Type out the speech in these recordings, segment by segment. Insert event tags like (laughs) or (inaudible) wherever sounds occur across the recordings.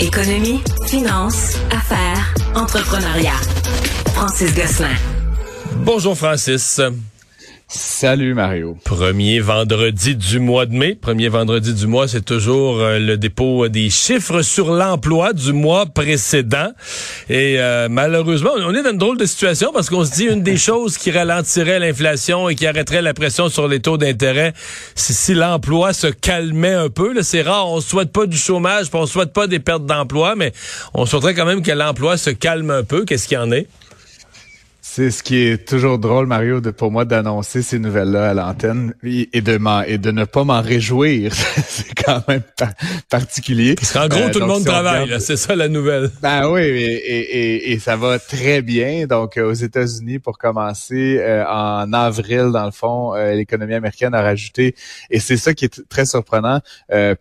Économie, finance, affaires, entrepreneuriat. Francis Gosselin. Bonjour Francis. Salut Mario. Premier vendredi du mois de mai. Premier vendredi du mois, c'est toujours euh, le dépôt des chiffres sur l'emploi du mois précédent. Et euh, malheureusement, on est dans une drôle de situation parce qu'on se dit une des (laughs) choses qui ralentirait l'inflation et qui arrêterait la pression sur les taux d'intérêt, c'est si l'emploi se calmait un peu. C'est rare, on souhaite pas du chômage, on souhaite pas des pertes d'emploi, mais on souhaiterait quand même que l'emploi se calme un peu. Qu'est-ce qu'il y en est? C'est ce qui est toujours drôle, Mario, de, pour moi d'annoncer ces nouvelles-là à l'antenne et de et de ne pas m'en réjouir. (laughs) c'est quand même particulier. Parce qu'en gros, euh, tout le monde travaille, c'est ça la nouvelle. Ben oui, et, et, ça va très bien. Donc, euh, aux États-Unis, pour commencer, euh, en avril, dans le fond, l'économie américaine a rajouté, et c'est ça qui est très surprenant,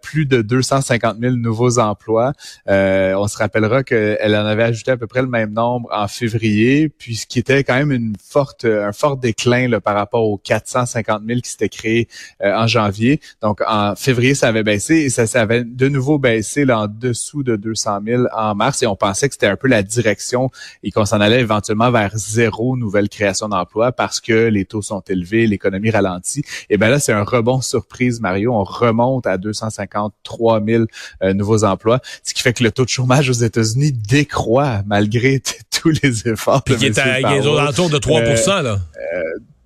plus de 250 000 nouveaux emplois. on se rappellera qu'elle en avait ajouté à peu près le même nombre en février, puis ce qui était quand même une forte, un fort déclin là, par rapport aux 450 000 qui s'étaient créés euh, en janvier. Donc, en février, ça avait baissé et ça, ça avait de nouveau baissé là, en dessous de 200 000 en mars. Et on pensait que c'était un peu la direction et qu'on s'en allait éventuellement vers zéro nouvelle création d'emplois parce que les taux sont élevés, l'économie ralentit. Et ben là, c'est un rebond surprise, Mario. On remonte à 253 000 euh, nouveaux emplois, ce qui fait que le taux de chômage aux États-Unis décroît malgré (laughs) tous les efforts. Puis qui est à, il autour de 3 euh, là.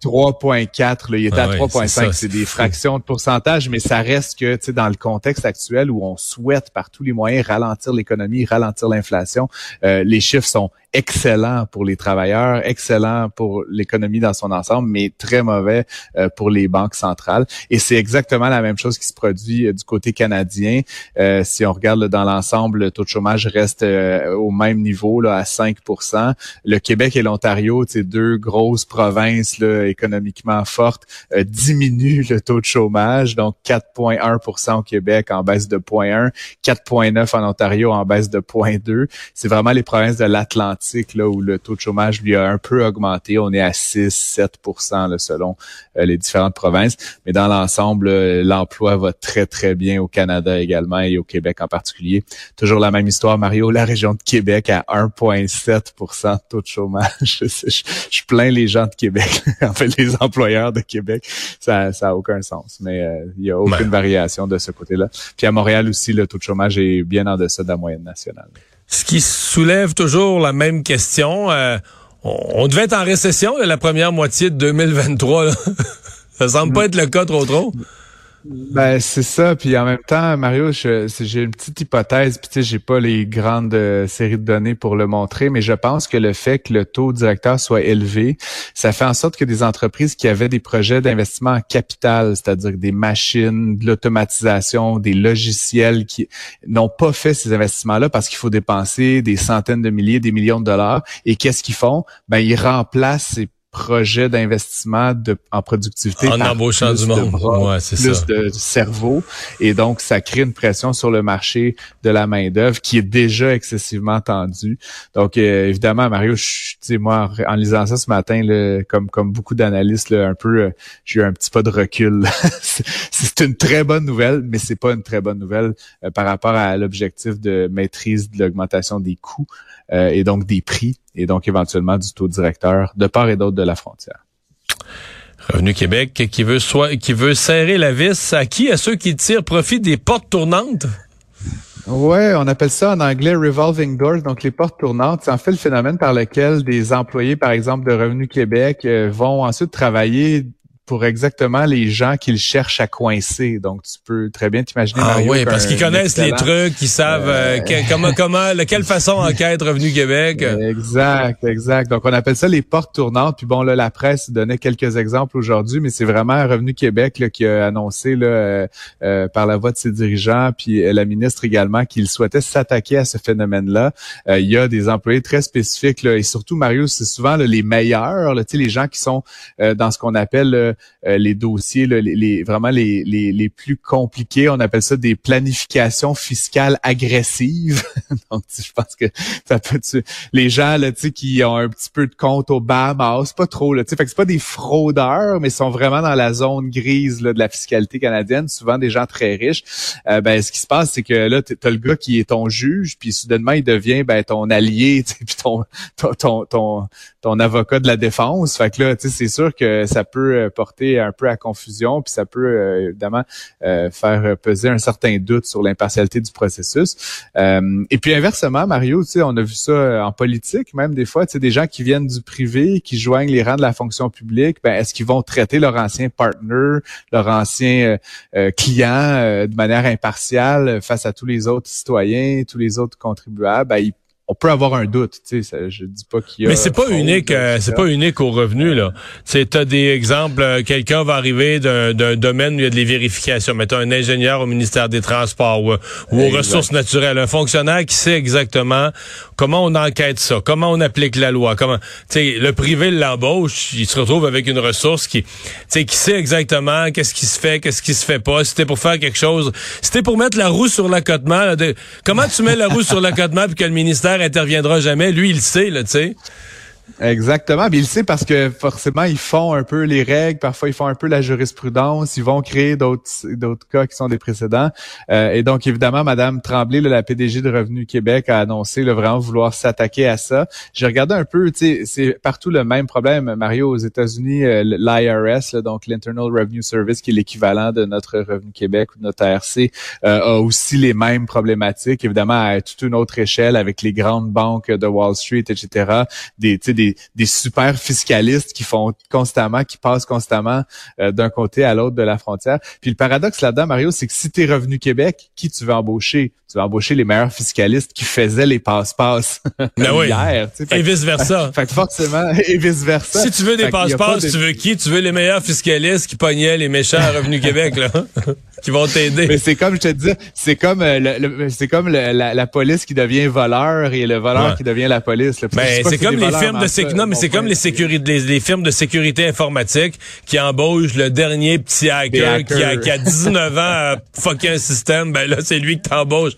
3.4, il était à 3.5. C'est des fractions de pourcentage, mais ça reste que, tu sais, dans le contexte actuel où on souhaite par tous les moyens ralentir l'économie, ralentir l'inflation, euh, les chiffres sont excellent pour les travailleurs, excellent pour l'économie dans son ensemble, mais très mauvais euh, pour les banques centrales. Et c'est exactement la même chose qui se produit euh, du côté canadien. Euh, si on regarde dans l'ensemble, le taux de chômage reste au même niveau là, à 5% Le Québec et l'Ontario, deux grosses provinces là, économiquement fortes, diminuent le taux de chômage. Donc 4,1% au Québec en baisse de 0,1, 4,9 en Ontario en baisse de 0,2. C'est vraiment les provinces de l'Atlantique là, où le taux de chômage lui a un peu augmenté. On est à 6-7 selon euh, les différentes provinces. Mais dans l'ensemble, euh, l'emploi va très, très bien au Canada également et au Québec en particulier. Toujours la même histoire, Mario. La région de Québec à 1,7 de taux de chômage. (laughs) je, plains les gens de Québec. (laughs) en fait, les employeurs de Québec. Ça n'a aucun sens. Mais euh, il n'y a aucune variation de ce côté-là. Puis à Montréal aussi, le taux de chômage est bien en deçà de la moyenne nationale. Ce qui soulève toujours la même question. Euh, on, devait être en récession la première moitié de 2023. Là. (laughs) Ça semble pas être le cas trop trop. Ben c'est ça, puis en même temps, Mario, j'ai une petite hypothèse, puis tu sais, j'ai pas les grandes euh, séries de données pour le montrer, mais je pense que le fait que le taux directeur soit élevé, ça fait en sorte que des entreprises qui avaient des projets d'investissement en capital, c'est-à-dire des machines, de l'automatisation, des logiciels, qui n'ont pas fait ces investissements-là parce qu'il faut dépenser des centaines de milliers, des millions de dollars. Et qu'est-ce qu'ils font? Ben ils remplacent ces projet d'investissement de, en productivité. En embauchant du monde. ouais, c'est plus de cerveau. Et donc, ça crée une pression sur le marché de la main-d'œuvre qui est déjà excessivement tendue. Donc, euh, évidemment, Mario, je, moi, en lisant ça ce matin, là, comme, comme beaucoup d'analystes, un peu, euh, j'ai eu un petit pas de recul. (laughs) c'est une très bonne nouvelle, mais c'est pas une très bonne nouvelle euh, par rapport à l'objectif de maîtrise de l'augmentation des coûts et donc des prix et donc éventuellement du taux directeur de part et d'autre de la frontière. Revenu Québec qui veut soit qui veut serrer la vis à qui? À ceux qui tirent profit des portes tournantes? Ouais, on appelle ça en anglais revolving doors, donc les portes tournantes. C'est en fait le phénomène par lequel des employés, par exemple, de Revenu Québec, euh, vont ensuite travailler pour exactement les gens qu'ils cherchent à coincer. Donc, tu peux très bien t'imaginer ah, oui, parce qu'ils connaissent les trucs, ils savent euh, euh, comment, comment, de quelle façon enquête Revenu Québec. Exact, exact. Donc, on appelle ça les portes tournantes. Puis bon, là, la presse donnait quelques exemples aujourd'hui, mais c'est vraiment Revenu Québec là, qui a annoncé là, euh, par la voix de ses dirigeants, puis la ministre également, qu'il souhaitait s'attaquer à ce phénomène-là. il y a des employés très spécifiques là, et surtout, Mario, c'est souvent les meilleurs, là, les gens qui sont dans ce qu'on appelle les dossiers, les, vraiment les, les, les, plus compliqués. On appelle ça des planifications fiscales agressives. (laughs) Donc, je pense que ça peut... Les gens là, qui ont un petit peu de compte au Bahamas, pas trop. Là, fait que c'est pas des fraudeurs, mais sont vraiment dans la zone grise là, de la fiscalité canadienne, souvent des gens très riches. Euh, ben, ce qui se passe, c'est que là, t'as le gars qui est ton juge, puis soudainement, il devient ben, ton allié, (laughs) puis ton, ton, ton, ton, avocat de la défense. Fait que là, c'est sûr que ça peut euh, porter un peu à confusion, puis ça peut euh, évidemment faire peser un certain doute sur l'impartialité du processus. et puis inversement, Mario, on a vu ça en politique, même des fois, des gens qui viennent du privé, qui joignent les rangs de la fonction publique, ben, est-ce qu'ils vont traiter leur ancien partner, leur ancien client de manière impartiale face à tous les autres citoyens, tous les autres contribuables, ben, on peut avoir un doute, tu sais, je dis pas qu'il y a Mais c'est pas unique, euh, c'est pas unique aux revenus là. Tu as des exemples, euh, quelqu'un va arriver d'un domaine où il y a des vérifications, mettons un ingénieur au ministère des Transports ou, aux ressources naturelles, un fonctionnaire qui sait exactement comment on enquête ça, comment on applique la loi, comment tu sais le privé l'embauche, il se retrouve avec une ressource qui tu sais qui sait exactement qu'est-ce qui se fait, qu'est-ce qui se fait pas, si c'était pour faire quelque chose, si c'était pour mettre la roue sur l'accotement, comment tu mets la roue sur l'accotement puis que le ministère interviendra jamais. Lui, il sait, là, tu sais. Exactement. Mais il sait parce que forcément, ils font un peu les règles, parfois ils font un peu la jurisprudence, ils vont créer d'autres d'autres cas qui sont des précédents. Euh, et donc, évidemment, Madame Tremblay, la PDG de Revenu Québec, a annoncé le vraiment vouloir s'attaquer à ça. J'ai regardé un peu, c'est partout le même problème, Mario, aux États-Unis, euh, l'IRS, donc l'Internal Revenue Service, qui est l'équivalent de notre Revenu Québec ou de notre ARC, euh, a aussi les mêmes problématiques, évidemment, à toute une autre échelle avec les grandes banques de Wall Street, etc. des super fiscalistes qui font constamment, qui passent constamment euh, d'un côté à l'autre de la frontière. Puis le paradoxe là-dedans, Mario, c'est que si tu es revenu Québec, qui tu veux embaucher? Tu veux embaucher les meilleurs fiscalistes qui faisaient les passe-passe (laughs) ben oui. hier. et vice-versa. (laughs) Fait, que forcément, (laughs) et vice-versa. Si tu veux des passe-passe, tu veux qui? Tu veux les meilleurs fiscalistes qui pognaient les méchants à Revenu Québec, là? Qui vont t'aider. Mais c'est comme je te dis, c'est comme euh, le, c'est comme la, police qui devient voleur et le voleur qui devient la police. Ben, c'est comme les firmes de sécurité. Non, mais c'est comme les, sécurités, les, firmes de sécurité informatique qui embauchent le dernier petit hacker, Qui, a, qui, a, 19 ans à (laughs) fucker un système. Ben là, c'est lui qui t'embauche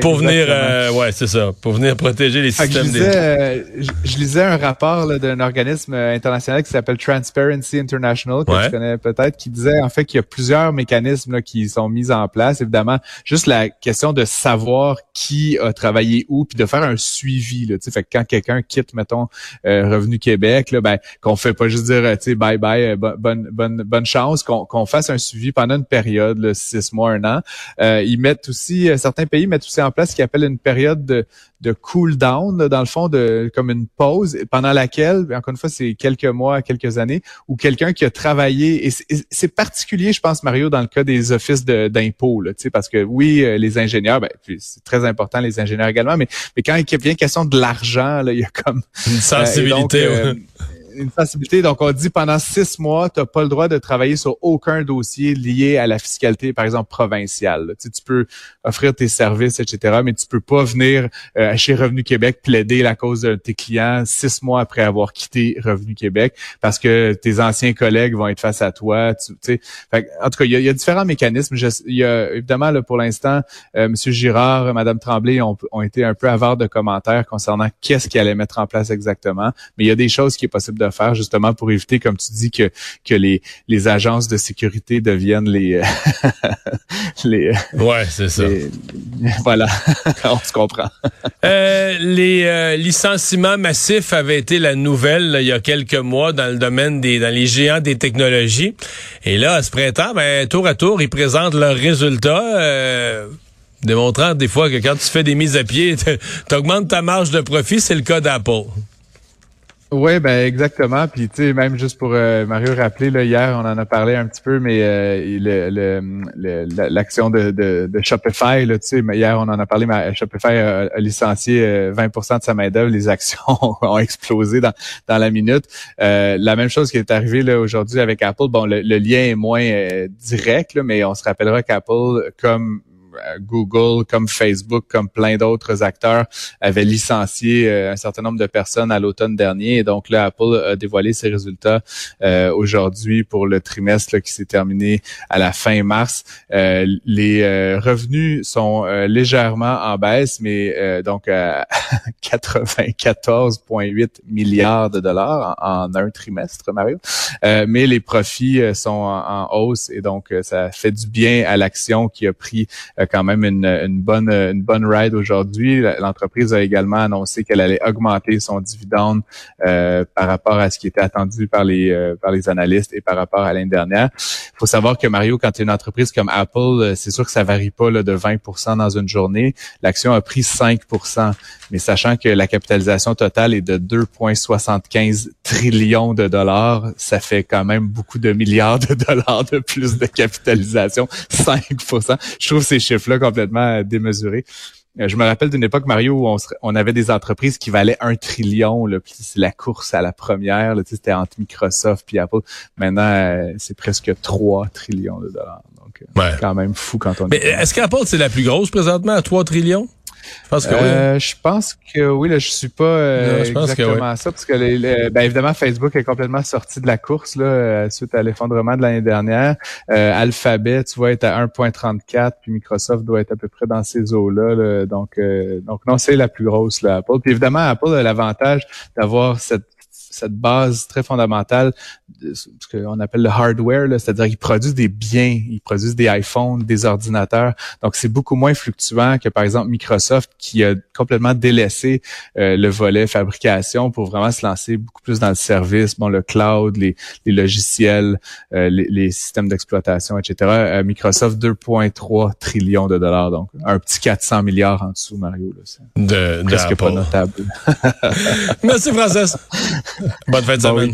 pour venir. Euh, ouais, c'est ça, pour venir protéger les systèmes. Je lisais, euh, je, lisais un rapport d'un organisme international qui s'appelle Transparency International que tu connais peut-être, qui disait en fait qu'il y a plusieurs mécanismes là, qui sont mises en place. Évidemment, juste la question de savoir qui a travaillé où, puis de faire un suivi. Là, fait que quand quelqu'un quitte, mettons, euh, Revenu Québec, là, ben, qu'on fait pas juste dire, sais, bye bye, euh, bonne bonne bonne chance, qu'on fasse un suivi pendant une période, là, six mois, un an. Euh, ils mettent aussi, certains pays mettent aussi en place ce qu'ils appellent une période de, de cool down, dans le fond, de comme une pause pendant laquelle, encore une fois, c'est quelques mois, quelques années, où quelqu'un qui a travaillé, et c'est particulier, je pense, Mario, dans le cas des offices d'impôts, parce que oui, euh, les ingénieurs, ben, c'est très important les ingénieurs également, mais, mais quand il y a question de l'argent, il y a comme une sensibilité. Euh, Donc, on dit pendant six mois, tu n'as pas le droit de travailler sur aucun dossier lié à la fiscalité, par exemple, provinciale. Tu, tu peux offrir tes services, etc., mais tu peux pas venir euh, chez Revenu Québec plaider la cause de tes clients six mois après avoir quitté Revenu Québec parce que tes anciens collègues vont être face à toi. Tu, sais. en tout cas, il y a, différents mécanismes. il y a, évidemment, là, pour l'instant, euh, M. Girard, Mme Tremblay ont, ont été un peu avares de commentaires concernant qu'est-ce qu'ils allaient mettre en place exactement. Mais il y a des choses qui est possible de faire justement pour éviter, comme tu dis, que, que les, les agences de sécurité deviennent les... (laughs) les ouais, c'est ça. (laughs) voilà, (laughs) on se comprend. Euh, les euh, licenciements massifs avaient été la nouvelle il y a quelques mois dans le domaine des dans les géants des technologies. Et là, à ce printemps, ben, tour à tour, ils présentent leurs résultats. Euh, démontrant des fois que quand tu fais des mises à pied, tu augmentes ta marge de profit, c'est le cas d'Apple. Oui, ben exactement. Puis tu sais, même juste pour euh, Mario rappeler, là, hier, on en a parlé un petit peu, mais euh, l'action de, de, de, Shopify, là, tu sais, hier on en a parlé, mais Shopify a, licencié 20% euh, de sa main-d'œuvre, les actions (laughs) ont explosé dans, dans la minute. la même chose qui est arrivée là aujourd'hui avec Apple. Bon, le, lien est moins direct, là, mais on se rappellera qu'Apple, comme Google, comme Facebook, comme plein d'autres acteurs avaient licencié un certain nombre de personnes à l'automne dernier. Et donc là, Apple a dévoilé ses résultats aujourd'hui pour le trimestre qui s'est terminé à la fin mars. les revenus sont légèrement en baisse, mais donc à (laughs) 94,8 milliards de dollars en, un trimestre, Mario. mais les profits sont en, hausse et donc ça fait du bien à l'action qui a pris euh, quand même une, bonne une bonne ride aujourd'hui. L'entreprise a également annoncé qu'elle allait augmenter son dividende euh, par rapport à ce qui était attendu par les euh, par les analystes et par rapport à l'année dernière. Il faut savoir que Mario, quand tu une entreprise comme Apple, c'est sûr que ça varie pas là, de 20% dans une journée. L'action a pris 5% mais sachant que la capitalisation totale est de 2,75 trillions de dollars, ça fait quand même beaucoup de milliards de dollars de plus de capitalisation, (laughs) 5% Je trouve ces chiffres-là complètement démesurés. Euh, je me rappelle d'une époque, Mario, où on, avait des entreprises qui valaient un trillion. Là, puis c'est la course à la première. C'était entre Microsoft et Apple. Maintenant, euh, c'est presque 3 trillions de dollars. Donc, euh, c'est quand même fou quand on... Mais est-ce qu'Apple, c'est la plus grosse présentement à 3 trillions? Je pense que oui. Euh, je pense que oui, là, je suis pas euh, exactement ça, parce que les, ben, évidemment, Facebook est complètement sorti de la course là, euh, suite à l'effondrement de l'année dernière. Alphabet, tu vois, est à 1.34, puis Microsoft doit être à peu près dans ces eaux-là. donc, donc non, c'est la plus grosse, là, Apple. Puis évidemment, Apple a l'avantage d'avoir cette cette base très fondamentale, de ce qu'on appelle le hardware, c'est-à-dire qu'ils produisent des biens, ils produisent des iPhones, des ordinateurs. Donc, c'est beaucoup moins fluctuant que, par exemple, Microsoft qui a complètement délaissé euh, le volet fabrication pour vraiment se lancer beaucoup plus dans le service, bon, le cloud, les, logiciels, euh, les, systèmes d'exploitation, etc. Euh, Microsoft, 2,3 trillions de dollars. Donc, un petit 400 milliards en dessous, Mario. Là, de, presque pas notable. (laughs) Merci, Francis. (laughs) Bonne fin de semaine.